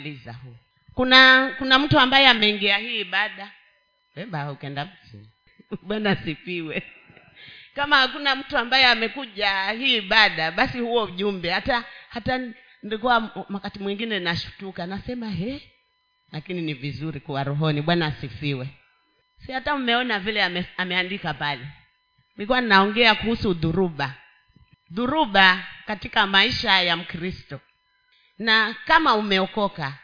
liza huu. Kuna kuna mtu ambaye ameingia hii ibada. Eba ukenda msi. bwana sifiwe kama hakuna mtu ambaye amekuja hii ibada basi huo ujumbe hata hata nilikuwa wakati mwingine nashtuka nasema he? Lakini ni vizuri kuwa rohoni. Bwana asifiwe. Si hata mmeona vile ame, ameandika pale. Nilikuwa ninaongea kuhusu dhuruba dhuruba katika maisha ya mkristo na kama umeokoka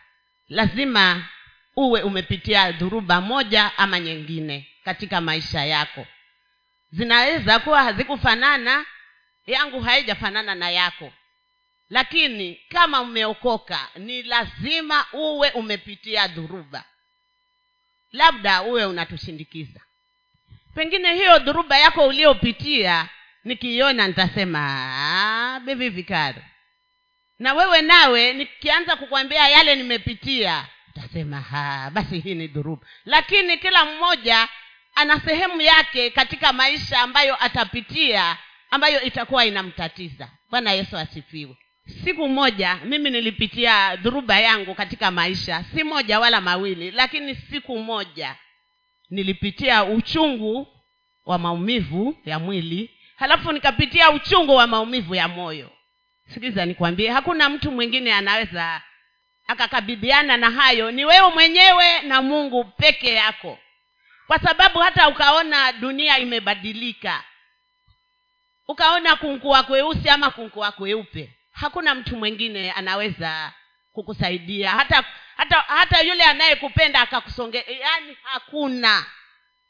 lazima uwe umepitia dhuruba moja ama nyingine katika maisha yako. Zinaweza kuwa hazikufanana yangu haijafanana na yako. Lakini kama umeokoka ni lazima uwe umepitia dhuruba labda uwe unatushindikiza pengine hiyo dhuruba yako uliopitia nikiiona nitasema bebi vikari na wewe nawe nikianza kukwambia yale nimepitia utasema ha basi hii ni dhuruba lakini kila mmoja ana sehemu yake katika maisha ambayo atapitia ambayo itakuwa inamtatiza. Bwana yesu asifiwe. Siku moja mimi nilipitia dhuruba yangu katika maisha si moja wala mawili lakini siku moja nilipitia uchungu wa maumivu ya mwili halafu nikapitia uchungu wa maumivu ya moyo sikiza nikwambie hakuna mtu mwingine anaweza akakabidhiana na hayo. Ni wewe mwenyewe na mungu peke yako. Kwa sababu hata ukaona dunia imebadilika ukaona kunkua kweusi ama kunkua kweupe hakuna mtu mwingine anaweza kukusaidia. Hata hata hata yule anayekupenda akakusonge yaani hakuna.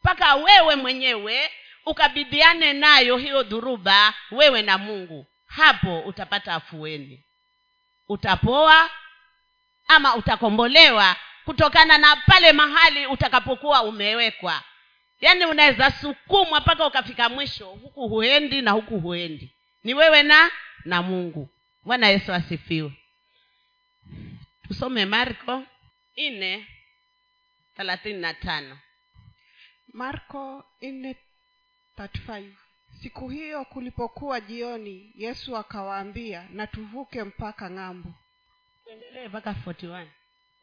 Mpaka wewe mwenyewe ukabidhiane nayo hiyo dhuruba wewe na mungu hapo utapata afueni. Utapoa ama utakombolewa kutokana na pale mahali utakapokuwa umewekwa. Yaani unaweza sukumwa mpaka ukafika mwisho huku huendi na huku huendi. Ni wewe na na mungu. Bwana yesu asifiwe. Tusome marko nne thelathini na tano. Marko 4:35 siku hiyo kulipokuwa jioni yesu akawaambia na tuvuke mpaka ng'ambo. Tuendelee mpaka 41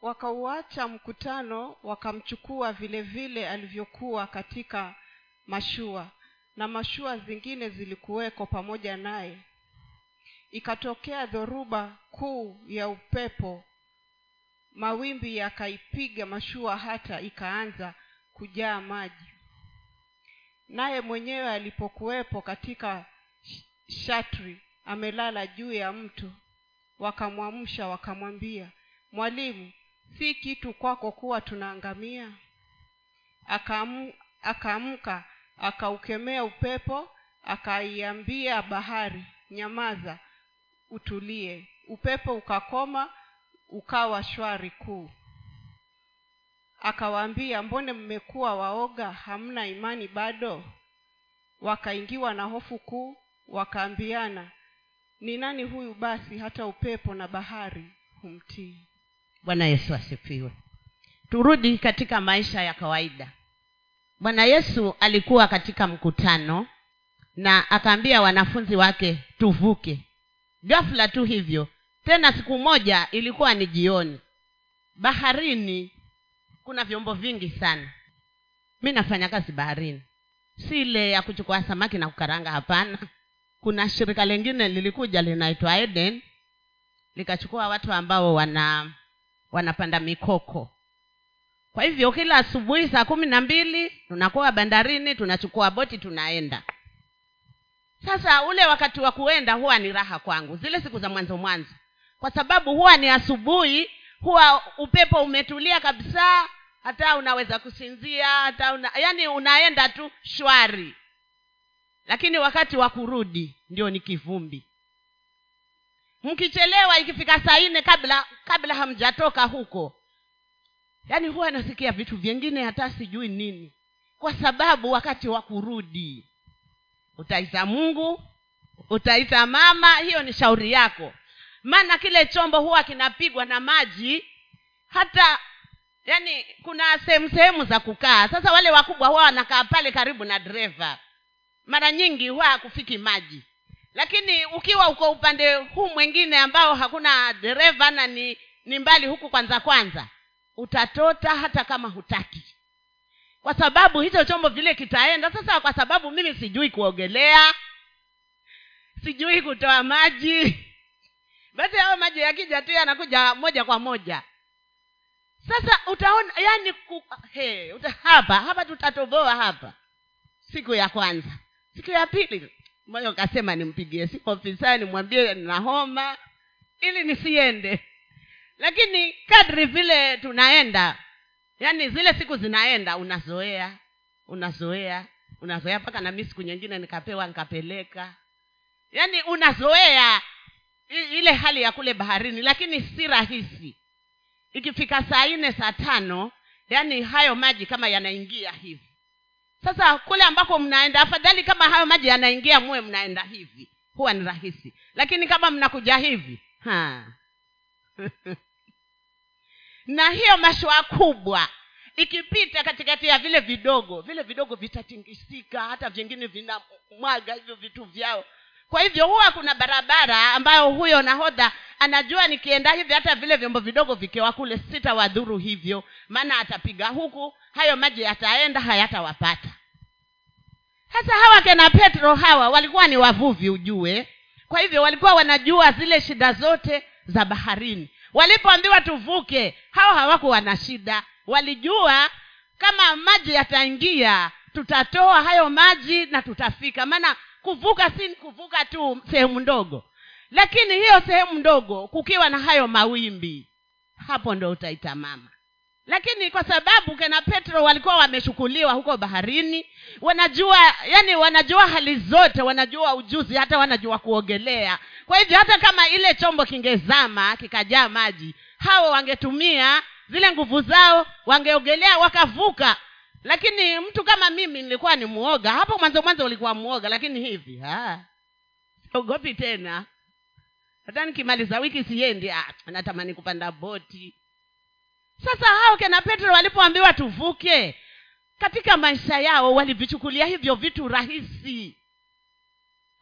wakauacha mkutano wakamchukua vile vile alivyokuwa katika mashua na mashua zingine zilikuweko pamoja naye. Ikatokea dhoruba kuu ya upepo mawimbi yakaipiga mashua hata ikaanza kujaa maji naye mwenyewe alipokuwepo katika shatri amelala juu ya mto wakamwamsha wakamwambia mwalimu si kitu kwako kuwa tunaangamia? Akaamka akaukemea upepo akaiambia bahari nyamaza utulie. Upepo ukakoma ukawa shwari kuu akawaambia mbone mmekuwa waoga hamna imani bado? Wakaingiwa na hofu kuu wakaambiana ni nani huyu basi hata upepo na bahari humtii? Bwana yesu asifiwe. Turudi katika maisha ya kawaida. Bwana yesu alikuwa katika mkutano na akaambia wanafunzi wake tuvuke. Ghafla tu hivyo tena siku moja ilikuwa ni jioni. Baharini kuna vyombo vingi sana. Mi nafanya kazi baharini. Si ile ya kuchukua samaki na kukaranga hapana. Kuna shirika lingine lilikuja linaitwa eden likachukua watu ambao wana wanapanda mikoko. Kwa hivyo kila asubuhi saa kumi na mbili tunakuwa bandarini tunachukua boti tunaenda. Sasa ule wakati wa kuenda huwa ni raha kwangu. Zile siku za mwanzo mwanzo. Kwa sababu huwa ni asubuhi huwa upepo umetulia kabisa hata unaweza kusinzia hata una, yani unaenda tu shwari. Lakini wakati wa kurudi ndio ni kivumbi. Mkichelewa ikifika saa nne kabla kabla hamjatoka huko. Yaani huwa nasikia vitu vingine hata sijui nini. Kwa sababu wakati wa kurudi utaita mungu utaita mama hiyo ni shauri yako maana kile chombo huwa kinapigwa na maji hata yani kuna sehemu sehemu za kukaa. Sasa wale wakubwa huwa wanakaa pale karibu na dereva mara nyingi huwa hakufiki maji. Lakini ukiwa uko upande huu mwingine ambao hakuna dereva na ni ni mbali huku kwanza kwanza utatota hata kama hutaki. Kwa sababu hicho chombo vile kitaenda sasa kwa sababu mimi sijui kuogelea sijui kutoa maji basi hayo maji yakija tu yanakuja moja kwa moja. Sasa utaona yani ku, he, uta, hapa hapa tutatoboa hapa. Siku ya kwanza. Siku ya pili moyo ukasema nimpigie siku ofisani nimwambie na homa ili nisiende. Lakini kadri vile tunaenda yaani zile siku zinaenda unazoea unazoea unazoea mpaka na mi siku nyingine nikapewa nikapeleka. Yaani unazoea ile hali ya kule baharini lakini si rahisi. Ikifika saa nne saa tano yaani hayo maji kama yanaingia hivi. Sasa kule ambako mnaenda afadhali kama hayo maji yanaingia muwe mnaenda hivi. Huwa ni rahisi. Lakini kama mnakuja hivi ha. na hiyo mashua kubwa ikipita katikati ya vile vidogo vile vidogo vitatingisika hata vingine vinamwaga hivyo vitu vyao kwa hivyo huwa kuna barabara ambayo huyo nahodha anajua nikienda hivi hata vile vyombo vidogo vikiwa kule sitawadhuru hivyo maana atapiga huku hayo maji yataenda hayatawapata. Sasa hawa kena petro hawa walikuwa ni wavuvi ujue. Kwa hivyo walikuwa wanajua zile shida zote za baharini. Walipoambiwa tuvuke hawa hawakuwa na shida. Walijua kama maji yataingia tutatoa hayo maji na tutafika. Maana kuvuka si kuvuka tu sehemu ndogo. Lakini hiyo sehemu ndogo kukiwa na hayo mawimbi hapo ndo utaita mama. Lakini kwa sababu kena petro walikuwa wameshukuliwa huko baharini wanajua yani wanajua hali zote wanajua ujuzi hata wanajua kuogelea. Kwa hivyo hata kama ile chombo kingezama kikajaa maji hawo wangetumia zile nguvu zao wangeogelea wakavuka lakini mtu kama mimi nilikuwa ni mwoga hapo mwanzo mwanzo ulikuwa mwoga lakini hivi siogopi tena. Hata nikimaliza wiki siendi ah, natamani kupanda boti. Sasa hao kena petro walipoambiwa tuvuke katika maisha yao walivichukulia hivyo vitu rahisi.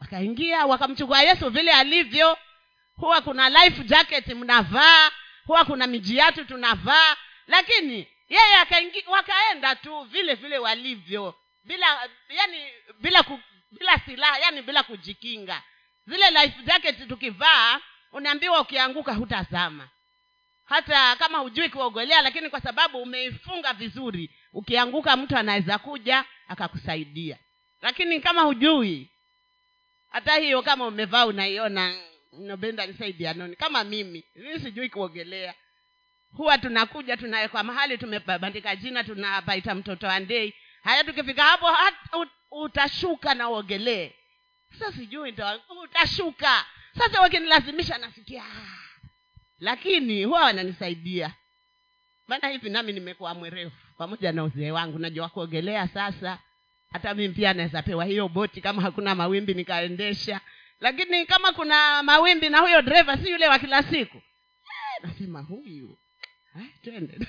Wakaingia wakamchukua yesu vile alivyo. Huwa kuna life jacket mnavaa huwa kuna mijiatu tunavaa. Lakini yeye wakaenda tu vile vile walivyo bila yani bila ku, bila silaha yani bila kujikinga. Zile life jacket tukivaa unaambiwa ukianguka hutazama hata kama hujui kuogelea lakini kwa sababu umeifunga vizuri ukianguka mtu anaweza kuja akakusaidia. Lakini kama hujui hata hiyo kama umevaa unaiona nobenda nisaidia kama mimi mimi sijui kuogelea huwa tunakuja tunawekwa mahali tumebandika jina tunapaita mtoto wa ndei. Haya tukifika hapo hat, ut, utashuka na uogelee. Sasa sijui utashuka. Sasa wakinilazimisha nasikia ah. lakini huwa wananisaidia. Maana hivi nami nimekuwa mwerevu pamoja na uzee wangu. Najua kuogelea sasa hata mimi pia naweza pewa hiyo boti kama hakuna mawimbi nikaendesha. Lakini kama kuna mawimbi na huyo dreva si yule wa kila siku eh, nasema huyu twende.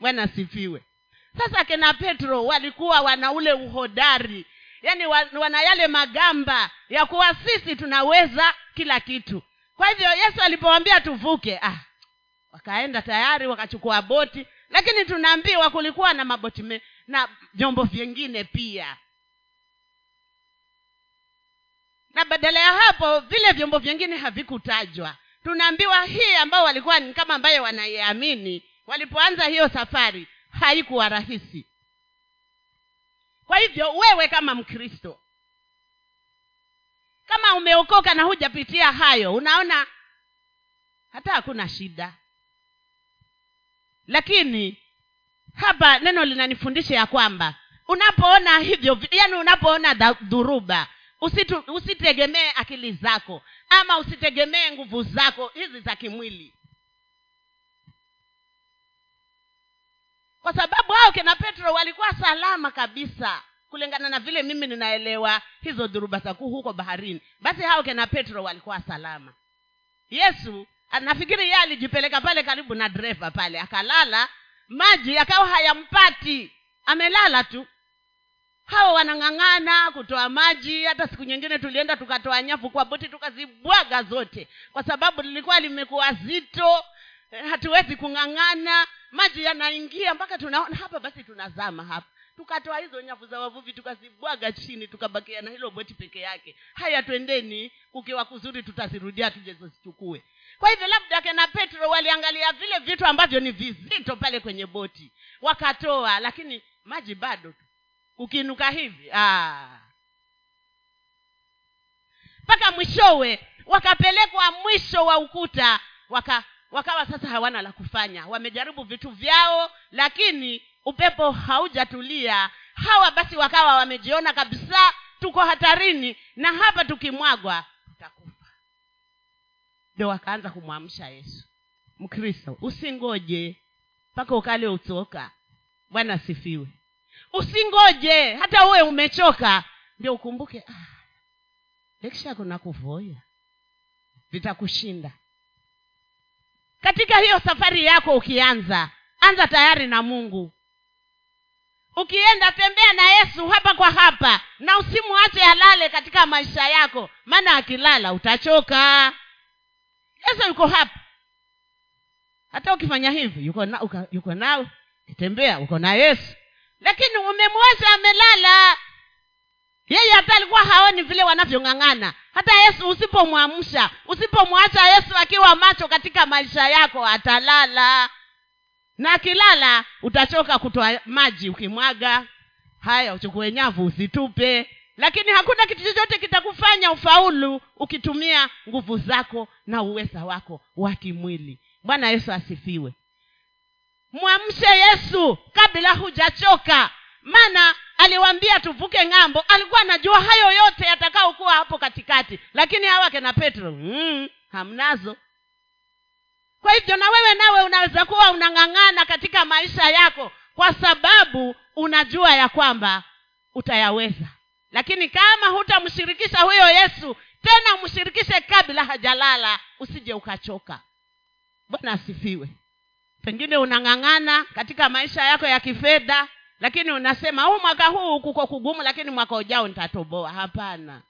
Bwana asifiwe. Sasa kina petro walikuwa wana ule uhodari yaani wa- wana yale magamba ya kuwa sisi tunaweza kila kitu. Kwa hivyo yesu alipowambia tuvuke ah, wakaenda tayari wakachukua boti lakini tunaambiwa kulikuwa na maboti me, na vyombo vyengine pia. Na badala ya hapo vile vyombo vyingine havikutajwa tunaambiwa hii ambao walikuwa ni kama ambayo wanaiamini walipoanza hiyo safari haikuwa rahisi. Kwa hivyo wewe kama mkristo kama umeokoka na hujapitia hayo unaona hata hakuna shida. Lakini hapa neno linanifundisha ya kwamba unapoona hivyo yaani unapoona dhuruba usitegemee akili zako ama usitegemee nguvu zako hizi za kimwili. Kwa sababu hao kina petro walikuwa salama kabisa kulingana na vile mimi ninaelewa hizo dhuruba za kuu huko baharini. Basi hao kina petro walikuwa salama. Yesu nafikiri yeye alijipeleka pale karibu na dereva pale akalala maji akawa hayampati amelala tu hawa wanang'ang'ana kutoa maji hata siku nyingine tulienda tukatoa nyavu kwa boti tukazibwaga zote. Kwa sababu lilikuwa limekuwa zito hatuwezi kung'ang'ana maji yanaingia mpaka tunaona hapa basi tunazama hapa. Tukatoa hizo nyavu za wavuvi tukazibwaga chini tukabakia na hilo boti peke yake. Haya twendeni kukiwa kuzuri tutazirudia tujezozichukue kwa hivyo labda kena petro waliangalia vile vitu ambavyo ni vizito pale kwenye boti. Wakatoa lakini maji bado tu ukiinuka hivi ah. mpaka mwishowe wakapelekwa mwisho wa ukuta waka wakawa sasa hawana la kufanya. Wamejaribu vitu vyao lakini upepo haujatulia. Hawa basi wakawa wamejiona kabisa tuko hatarini na hapa tukimwagwa tutakufa. Ndo wakaanza kumwamsha yesu. Mkristo usingoje mpaka ukale utoka bwana asifiwe usingoje. Hata uwe umechoka. Ndio ukumbuke ah, lekisha kuna kuvoya vitakushinda. Katika hiyo safari yako ukianza anza tayari na mungu. Ukienda tembea na yesu hapa kwa hapa na usimwache alale katika maisha yako. Maana akilala utachoka. Yesu yuko hapa. Hata ukifanya hivi yuko na, nao. Ukitembea uko na yesu lakini umemwacha amelala. Yeye hata alikuwa haoni vile wanavyong'ang'ana. Hata yesu usipomwamsha usipomwacha yesu akiwa macho katika maisha yako atalala. Na akilala utachoka kutoa maji ukimwaga. Haya uchukue nyavu usitupe. Lakini hakuna kitu chochote kitakufanya ufaulu ukitumia nguvu zako na uweza wako wa kimwili. Bwana yesu asifiwe mwamshe yesu kabla hujachoka. Maana aliwambia tuvuke ng'ambo. Alikuwa anajua hayo yote yatakaokuwa hapo katikati. Lakini hawa kena petro mm, hamnazo. Kwa hivyo na wewe nawe unaweza kuwa unang'ang'ana katika maisha yako kwa sababu unajua ya kwamba utayaweza. Lakini kama hutamshirikisha huyo yesu tena umshirikishe kabla hajalala usije ukachoka. Bwana asifiwe pengine unang'ang'ana katika maisha yako ya kifedha lakini unasema huu mwaka huu kuko kugumu lakini mwaka ujao nitatoboa. Hapana.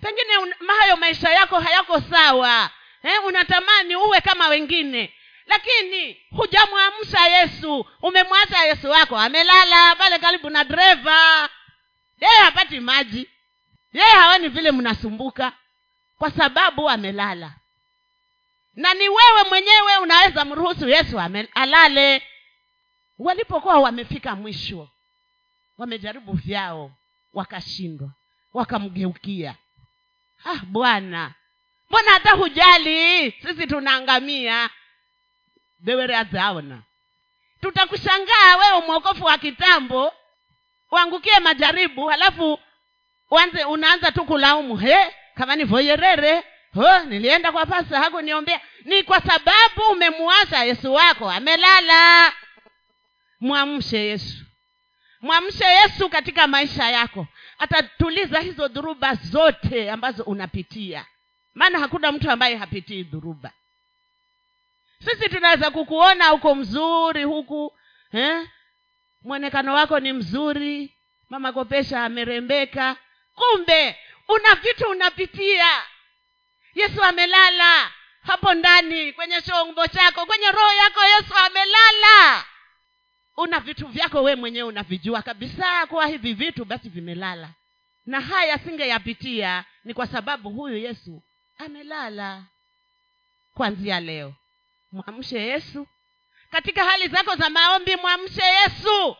Pengine hayo maisha yako hayako sawa eh, unatamani uwe kama wengine lakini hujamwamsha yesu umemwacha yesu wako amelala pale karibu na dreva. Yeye hapati maji yeye haoni vile mnasumbuka kwa sababu amelala na ni wewe mwenyewe unaweza mruhusu yesu alale. Walipokuwa wamefika mwisho wamejaribu vyao wakashindwa wakamgeukia. Ah bwana mbona hata hujali? Sisi tunaangamia. Bewereazaona tutakushangaa wewe mwokofu wa kitambo uangukie majaribu halafu uanze unaanza tu kulaumu. He kama ni ho nilienda kwa pasa hakuniombea. Ni kwa sababu umemwacha yesu wako amelala. Mwamshe yesu. Mwamshe yesu katika maisha yako. Atatuliza hizo dhuruba zote ambazo unapitia. Maana hakuna mtu ambaye hapitii dhuruba sisi tunaweza kukuona uko mzuri huku eh? mwonekano wako ni mzuri. Mama kopesha amerembeka. Kumbe una vitu unapitia yesu amelala. Hapo ndani kwenye chombo chako kwenye roho yako yesu amelala. Una vitu vyako we mwenyewe unavijua kabisa. Kuwa hivi vitu basi vimelala. Na haya singeyapitia ni kwa sababu huyu yesu amelala. Kwanzia leo mwamshe yesu. Katika hali zako za maombi mwamshe yesu.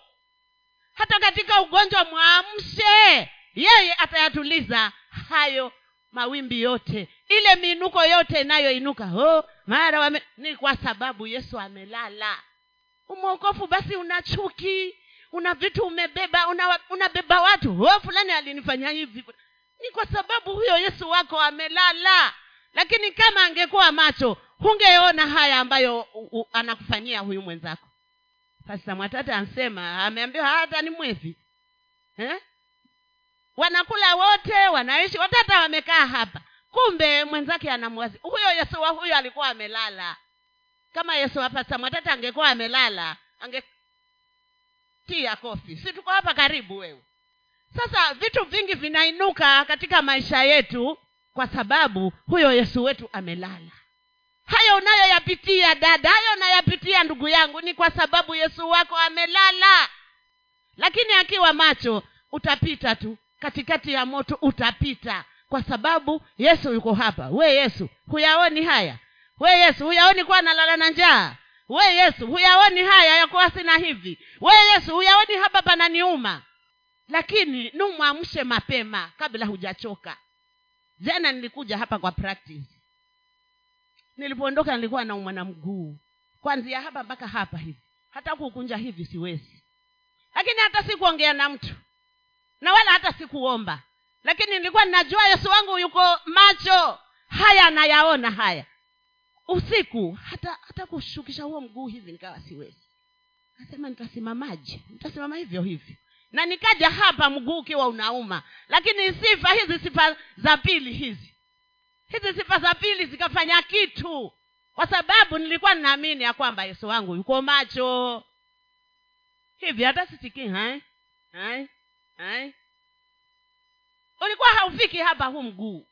Hata katika ugonjwa mwamshe. Yeye atayatuliza hayo mawimbi yote. Ile miinuko yote inayoinuka oh, mara wame... ni kwa sababu yesu amelala. Umwokofu basi una chuki una vitu umebeba una, unabeba watu oh, fulani alinifanya hivi. Ni kwa sababu huyo yesu wako amelala. Lakini kama angekuwa macho hungeona haya ambayo u, u, anakufanyia huyu mwenzako. Pasta mwatata ansema ameambiwa hata ni mwezi eh? Wanakula wote wanaishi watata wamekaa hapa. Kumbe mwenzake anamwazi huyo yesu wa huyo alikuwa amelala. Kama yesu hapa samwatata mwatata angekuwa amelala angetia kofi. Si tuko hapa karibu wewe? Sasa vitu vingi vinainuka katika maisha yetu kwa sababu huyo yesu wetu amelala. Hayo unayoyapitia dada hayo unayapitia ndugu yangu ni kwa sababu yesu wako amelala. Lakini akiwa macho utapita tu katikati ya moto utapita kwa sababu yesu yuko hapa. We yesu huyaoni haya? We yesu huyaoni kuwa nalala na njaa? We yesu huyaoni haya yakuwa sina hivi? We yesu huyaoni hapa pananiuma lakini numwamshe mapema kabla hujachoka. Jana nilikuja hapa kwa practice. Nilipoondoka nilikuwa naumwa na mguu. Kwanzia hapa mpaka hapa hivi. Hata kukunja hivi siwezi. Lakini hata sikuongea na mtu na wala hata sikuomba. Lakini nilikuwa ninajua yesu wangu yuko macho. Haya anayaona haya. Usiku hata hata kushukisha huo mguu hivi nikawa siwezi. Nasema nitasimamaje? Nitasimama hivyo hivyo. Na nikaja hapa mguu ukiwa unauma. Lakini sifa hizi sifa za pili hizi. Hizi sifa za pili zikafanya kitu. Kwa sababu nilikuwa ninaamini ya kwamba yesu wangu yuko macho. Hivi hata sisikii hai hai hai ulikuwa haufiki hapa huu mguu.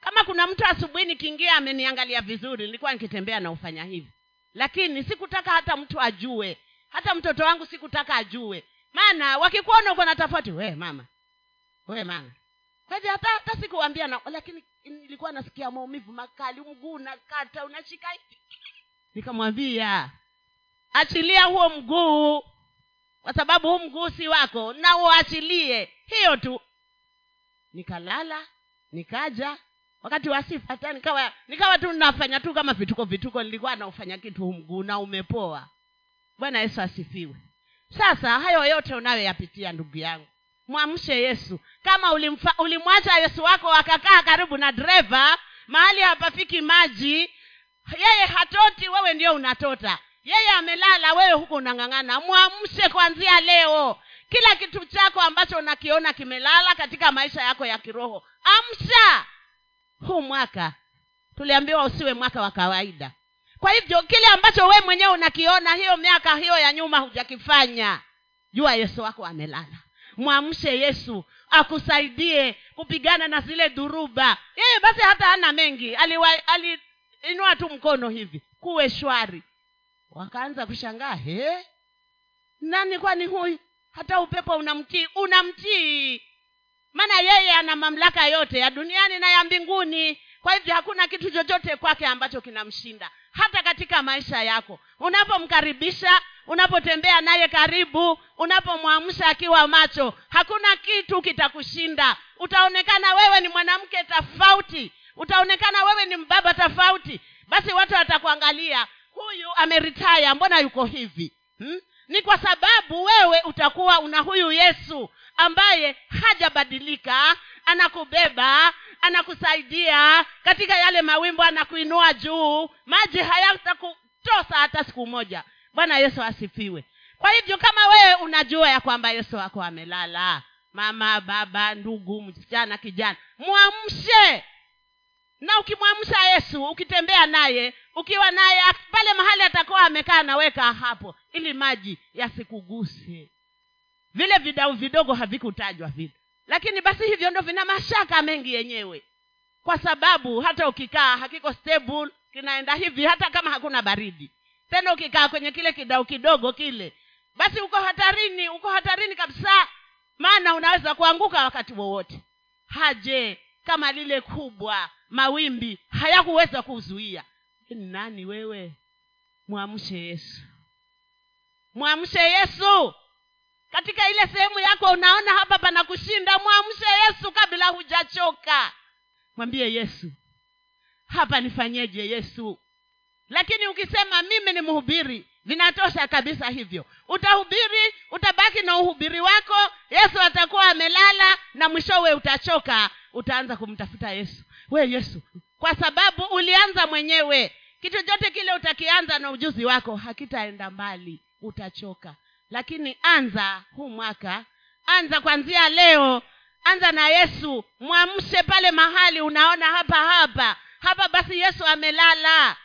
Kama kuna mtu asubuhi nikiingia ameniangalia vizuri nilikuwa nikitembea na ufanya hivi. Lakini sikutaka hata mtu ajue. Hata mtoto wangu sikutaka ajue. Maana wakikuona uko na tofauti we mama. We mama. Kwa hivyo hata hata sikuwambia na lakini nilikuwa nasikia maumivu makali mguu unakata unashika nikamwambia achilia huo mguu kwa sababu huu mguu si wako na uachilie. Hiyo tu. Nikalala nikaja. Wakati wa sifa nikawa nikawa tu nafanya tu kama vituko vituko nilikuwa naufanya kitu huu mguu na umepoa. Bwana yesu asifiwe. Sasa hayo yote unayoyapitia ndugu yangu mwamshe yesu. Kama ulimwacha yesu wako akakaa karibu na dreva mahali hapafiki maji yeye hatoti wewe ndio unatota yeye amelala wewe huku unang'ang'ana. Mwamshe kuanzia leo. Kila kitu chako ambacho unakiona kimelala katika maisha yako ya kiroho. Amsha! Huu mwaka tuliambiwa usiwe mwaka wa kawaida. Kwa hivyo kile ambacho we mwenyewe unakiona hiyo miaka hiyo ya nyuma hujakifanya. Jua yesu wako amelala. Mwamshe yesu akusaidie kupigana na zile dhuruba yeye basi hata hana mengi. Aliinua ali, tu mkono hivi. Kuwe shwari wakaanza kushangaa he? Nani kwani huyu? Hata upepo unamtii unamtii. Maana yeye ana mamlaka yote ya duniani na ya mbinguni. Kwa hivyo hakuna kitu chochote kwake ambacho kinamshinda. Hata katika maisha yako unapomkaribisha unapotembea naye karibu unapomwamsha akiwa macho hakuna kitu kitakushinda. Utaonekana wewe ni mwanamke tofauti. Utaonekana wewe ni mbaba tofauti. Basi watu watakuangalia huyu ameritaya mbona yuko hivi? Hmm? ni kwa sababu wewe utakuwa una huyu yesu ambaye hajabadilika anakubeba anakusaidia katika yale mawimbo anakuinua juu. Maji hayatakutosa hata siku moja. Bwana yesu asifiwe. Kwa hivyo kama wewe unajua ya kwamba yesu wako amelala mama baba ndugu msichana kijana mwamshe. Na ukimwamsha yesu ukitembea naye ukiwa naye pale mahali atakuwa amekaa naweka hapo ili maji yasikuguse. Vile vidau vidogo havikutajwa vile. Lakini basi hivyo ndo vina mashaka mengi yenyewe. Kwa sababu hata ukikaa hakiko stable kinaenda hivi hata kama hakuna baridi. Tena ukikaa kwenye kile kidau kidogo kile basi uko hatarini uko hatarini kabisa. Maana unaweza kuanguka wakati wowote. Haje kama lile kubwa mawimbi hayakuweza kuzuia ni nani wewe? Mwamshe yesu. Mwamshe yesu! Katika ile sehemu yako unaona hapa panakushinda mwamshe yesu kabla hujachoka. Mwambie yesu hapa nifanyeje yesu? Lakini ukisema mimi ni mhubiri vinatosha kabisa hivyo. Utahubiri utabaki na uhubiri wako. Yesu atakuwa amelala na mwishowe utachoka. Utaanza kumtafuta yesu. We yesu kwa sababu ulianza mwenyewe kitu chote kile utakianza na ujuzi wako hakitaenda mbali utachoka. Lakini anza huu mwaka anza kwanzia leo anza na yesu. Mwamshe pale mahali unaona hapa hapa. Hapa basi yesu amelala